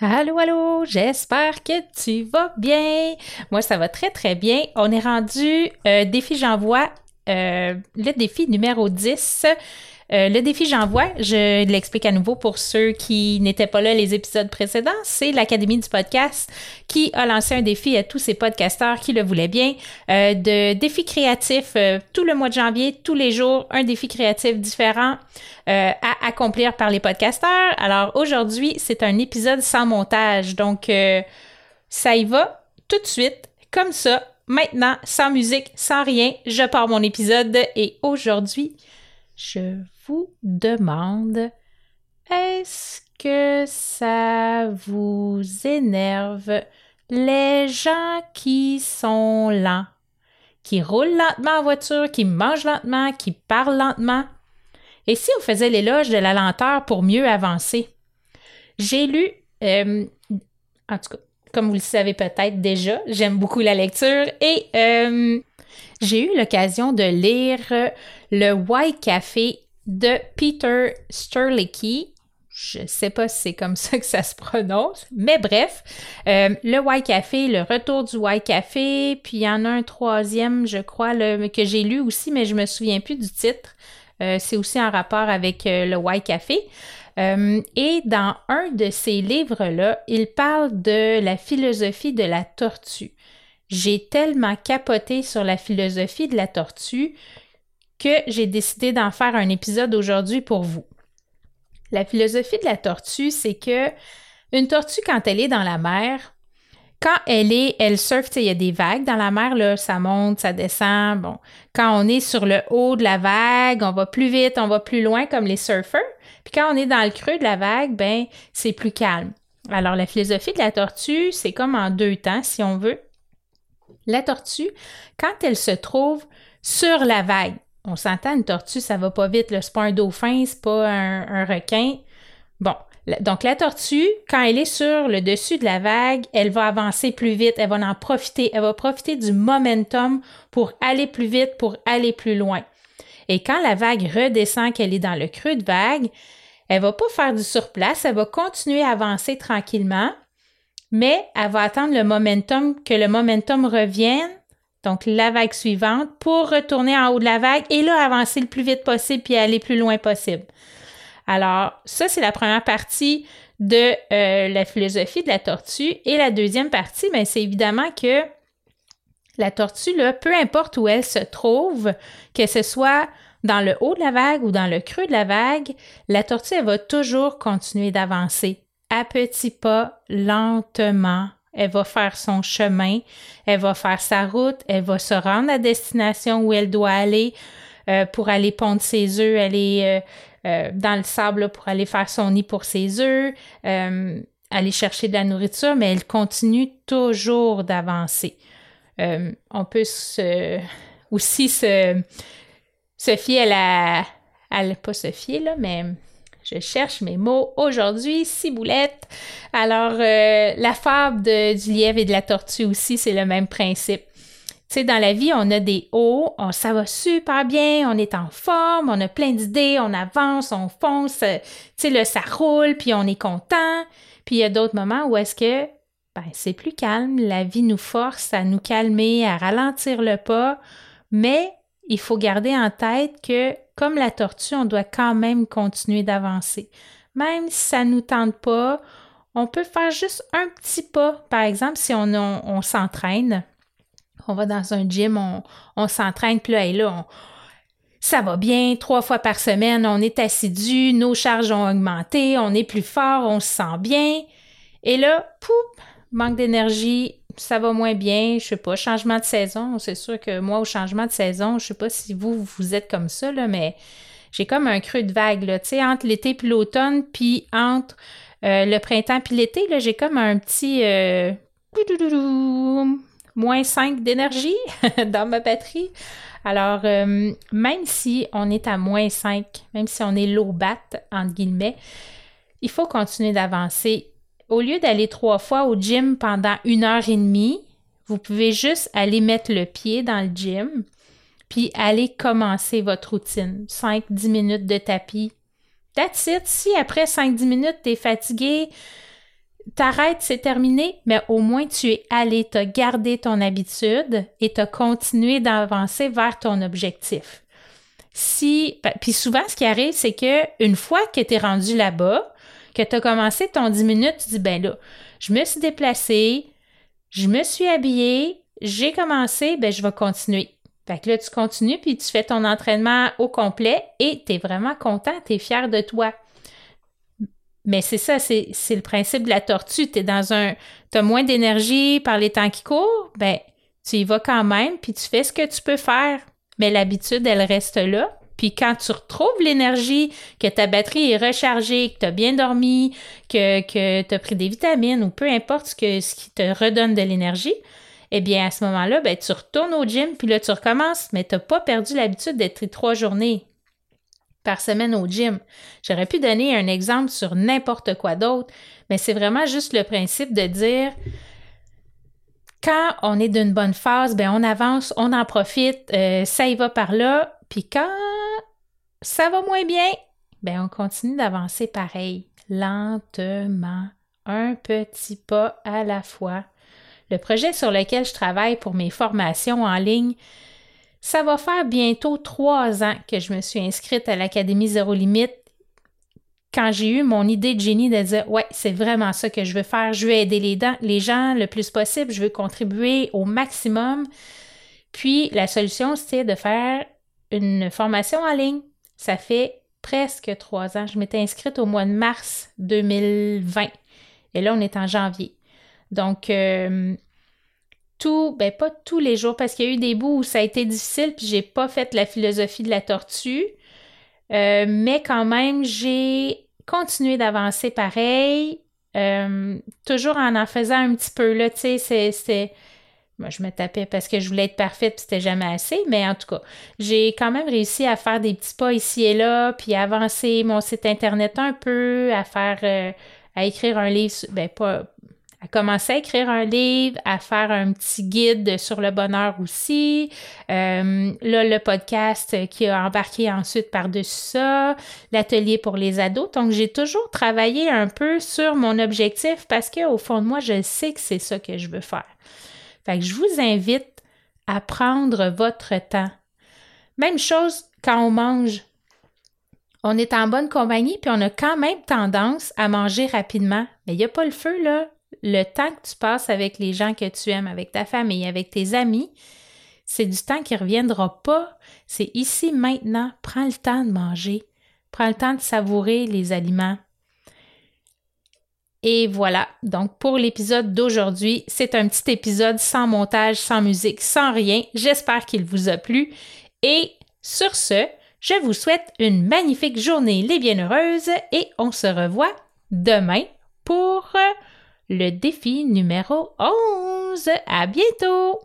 Allô, allô, j'espère que tu vas bien. Moi, ça va très, très bien. On est rendu euh, défi j'envoie, euh, le défi numéro 10. Euh, le défi j'envoie, je l'explique à nouveau pour ceux qui n'étaient pas là les épisodes précédents, c'est l'Académie du podcast qui a lancé un défi à tous ces podcasteurs qui le voulaient bien, euh, de défis créatifs euh, tout le mois de janvier, tous les jours, un défi créatif différent à accomplir par les podcasteurs. Alors aujourd'hui, c'est un épisode sans montage, donc ça y va tout de suite, comme ça, maintenant, sans musique, sans rien, je pars mon épisode et aujourd'hui, je vous demande est-ce que ça vous énerve? Les gens qui sont lents, qui roulent lentement en voiture, qui mangent lentement, qui parlent lentement? Et si on faisait l'éloge de la lenteur pour mieux avancer? J'ai lu, euh, en tout cas, comme vous le savez peut-être déjà, j'aime beaucoup la lecture et euh, j'ai eu l'occasion de lire le White Café de Peter Sterlicky. Je sais pas si c'est comme ça que ça se prononce, mais bref, euh, le White Café, le retour du White Café, puis il y en a un troisième, je crois, que j'ai lu aussi, mais je me souviens plus du titre. Euh, c'est aussi en rapport avec le White Café. Et dans un de ces livres-là, il parle de la philosophie de la tortue. J'ai tellement capoté sur la philosophie de la tortue que j'ai décidé d'en faire un épisode aujourd'hui pour vous. La philosophie de la tortue, c'est que une tortue, quand elle est dans la mer, quand elle est, elle surfe, il y a des vagues dans la mer, là, ça monte, ça descend. Bon, quand on est sur le haut de la vague, on va plus vite, on va plus loin comme les surfeurs. Puis quand on est dans le creux de la vague, ben, c'est plus calme. Alors, la philosophie de la tortue, c'est comme en deux temps, si on veut. La tortue, quand elle se trouve sur la vague, on s'entend, une tortue, ça va pas vite. C'est pas un dauphin, c'est pas un, requin. Bon, donc la tortue, quand elle est sur le dessus de la vague, elle va avancer plus vite, elle va en profiter, elle va profiter du momentum pour aller plus vite, pour aller plus loin. Et quand la vague redescend, qu'elle est dans le creux de vague, elle va pas faire du surplace, elle va continuer à avancer tranquillement, mais elle va attendre le momentum, que le momentum revienne donc la vague suivante, pour retourner en haut de la vague et là avancer le plus vite possible puis aller plus loin possible. Alors, ça, c'est la première partie de euh, la philosophie de la tortue. Et la deuxième partie, ben, c'est évidemment que la tortue, là, peu importe où elle se trouve, que ce soit dans le haut de la vague ou dans le creux de la vague, la tortue, elle va toujours continuer d'avancer à petits pas, lentement, elle va faire son chemin, elle va faire sa route, elle va se rendre à destination où elle doit aller euh, pour aller pondre ses œufs, aller euh, euh, dans le sable pour aller faire son nid pour ses œufs, aller chercher de la nourriture, mais elle continue toujours d'avancer. On peut aussi se, se fier à la, pas se fier, là, mais je cherche mes mots aujourd'hui, ciboulette. Alors, euh, la fable du lièvre et de la tortue aussi, c'est le même principe. Tu sais, dans la vie, on a des hauts, ça va super bien, on est en forme, on a plein d'idées, on avance, on fonce, tu sais, là, ça roule, puis on est content. Puis il y a d'autres moments où est-ce que ben, c'est plus calme, la vie nous force à nous calmer, à ralentir le pas, mais il faut garder en tête que comme la tortue, on doit quand même continuer d'avancer. Même si ça ne nous tente pas, on peut faire juste un petit pas. Par exemple, si on, s'entraîne, on va dans un gym, on, s'entraîne, puis là, et là, ça va bien, trois fois par semaine, on est assidu, nos charges ont augmenté, on est plus fort, on se sent bien. Et là, poup, manque d'énergie, ça va moins bien, je sais pas, changement de saison, c'est sûr que moi, au changement de saison, je sais pas si vous, vous êtes comme ça, mais j'ai comme un creux de vague, là, tu sais, entre l'été puis l'automne, puis entre euh, le printemps puis l'été, là, j'ai comme un petit euh, moins 5 d'énergie dans ma batterie. Alors, euh, même si on est à moins 5, même si on est low bat, entre guillemets, il faut continuer d'avancer au lieu d'aller trois fois au gym pendant une heure et demie, vous pouvez juste aller mettre le pied dans le gym, puis aller commencer votre routine. 5-10 minutes de tapis. That's it. Si après 5-10 minutes, tu es fatigué, t'arrêtes, c'est terminé, mais au moins tu es allé, tu as gardé ton habitude et tu as continué d'avancer vers ton objectif. Si, puis souvent, ce qui arrive, c'est que une fois que tu es rendu là-bas, que tu as commencé ton 10 minutes, tu dis, ben là, je me suis déplacée, je me suis habillée, j'ai commencé, ben je vais continuer. Fait que là, tu continues, puis tu fais ton entraînement au complet et tu es vraiment content, tu es fier de toi. Mais c'est ça, c'est, le principe de la tortue. Tu es dans un. Tu as moins d'énergie par les temps qui courent, ben tu y vas quand même, puis tu fais ce que tu peux faire. Mais l'habitude, elle reste là. Puis quand tu retrouves l'énergie, que ta batterie est rechargée, que tu as bien dormi, que, que tu as pris des vitamines ou peu importe ce, que, ce qui te redonne de l'énergie, eh bien, à ce moment-là, ben, tu retournes au gym, puis là, tu recommences, mais tu n'as pas perdu l'habitude d'être trois journées par semaine au gym. J'aurais pu donner un exemple sur n'importe quoi d'autre, mais c'est vraiment juste le principe de dire quand on est d'une bonne phase, ben on avance, on en profite, euh, ça y va par là, puis quand ça va moins bien, ben on continue d'avancer pareil, lentement, un petit pas à la fois. Le projet sur lequel je travaille pour mes formations en ligne, ça va faire bientôt trois ans que je me suis inscrite à l'Académie Zéro Limite. Quand j'ai eu mon idée de génie de dire Ouais, c'est vraiment ça que je veux faire, je veux aider les, les gens le plus possible, je veux contribuer au maximum. Puis la solution, c'était de faire une formation en ligne. Ça fait presque trois ans. Je m'étais inscrite au mois de mars 2020. Et là, on est en janvier. Donc, euh, tout, ben pas tous les jours, parce qu'il y a eu des bouts où ça a été difficile, puis j'ai pas fait la philosophie de la tortue. Euh, mais quand même, j'ai continué d'avancer pareil, euh, toujours en en faisant un petit peu, là, tu sais, c'est... Moi, je me tapais parce que je voulais être parfaite, puis c'était jamais assez, mais en tout cas, j'ai quand même réussi à faire des petits pas ici et là, puis avancer mon site internet un peu, à faire, à écrire un livre, ben pas, à commencer à écrire un livre, à faire un petit guide sur le bonheur aussi. Euh, là, le podcast qui a embarqué ensuite par-dessus ça, l'atelier pour les ados. Donc, j'ai toujours travaillé un peu sur mon objectif parce qu'au fond de moi, je sais que c'est ça que je veux faire. Fait que je vous invite à prendre votre temps. Même chose quand on mange. On est en bonne compagnie, puis on a quand même tendance à manger rapidement. Mais il n'y a pas le feu, là le temps que tu passes avec les gens que tu aimes, avec ta famille, avec tes amis, c'est du temps qui ne reviendra pas. C'est ici, maintenant. Prends le temps de manger. Prends le temps de savourer les aliments. Et voilà, donc pour l'épisode d'aujourd'hui, c'est un petit épisode sans montage, sans musique, sans rien. J'espère qu'il vous a plu. Et sur ce, je vous souhaite une magnifique journée les bienheureuses et on se revoit demain pour le défi numéro 11. À bientôt!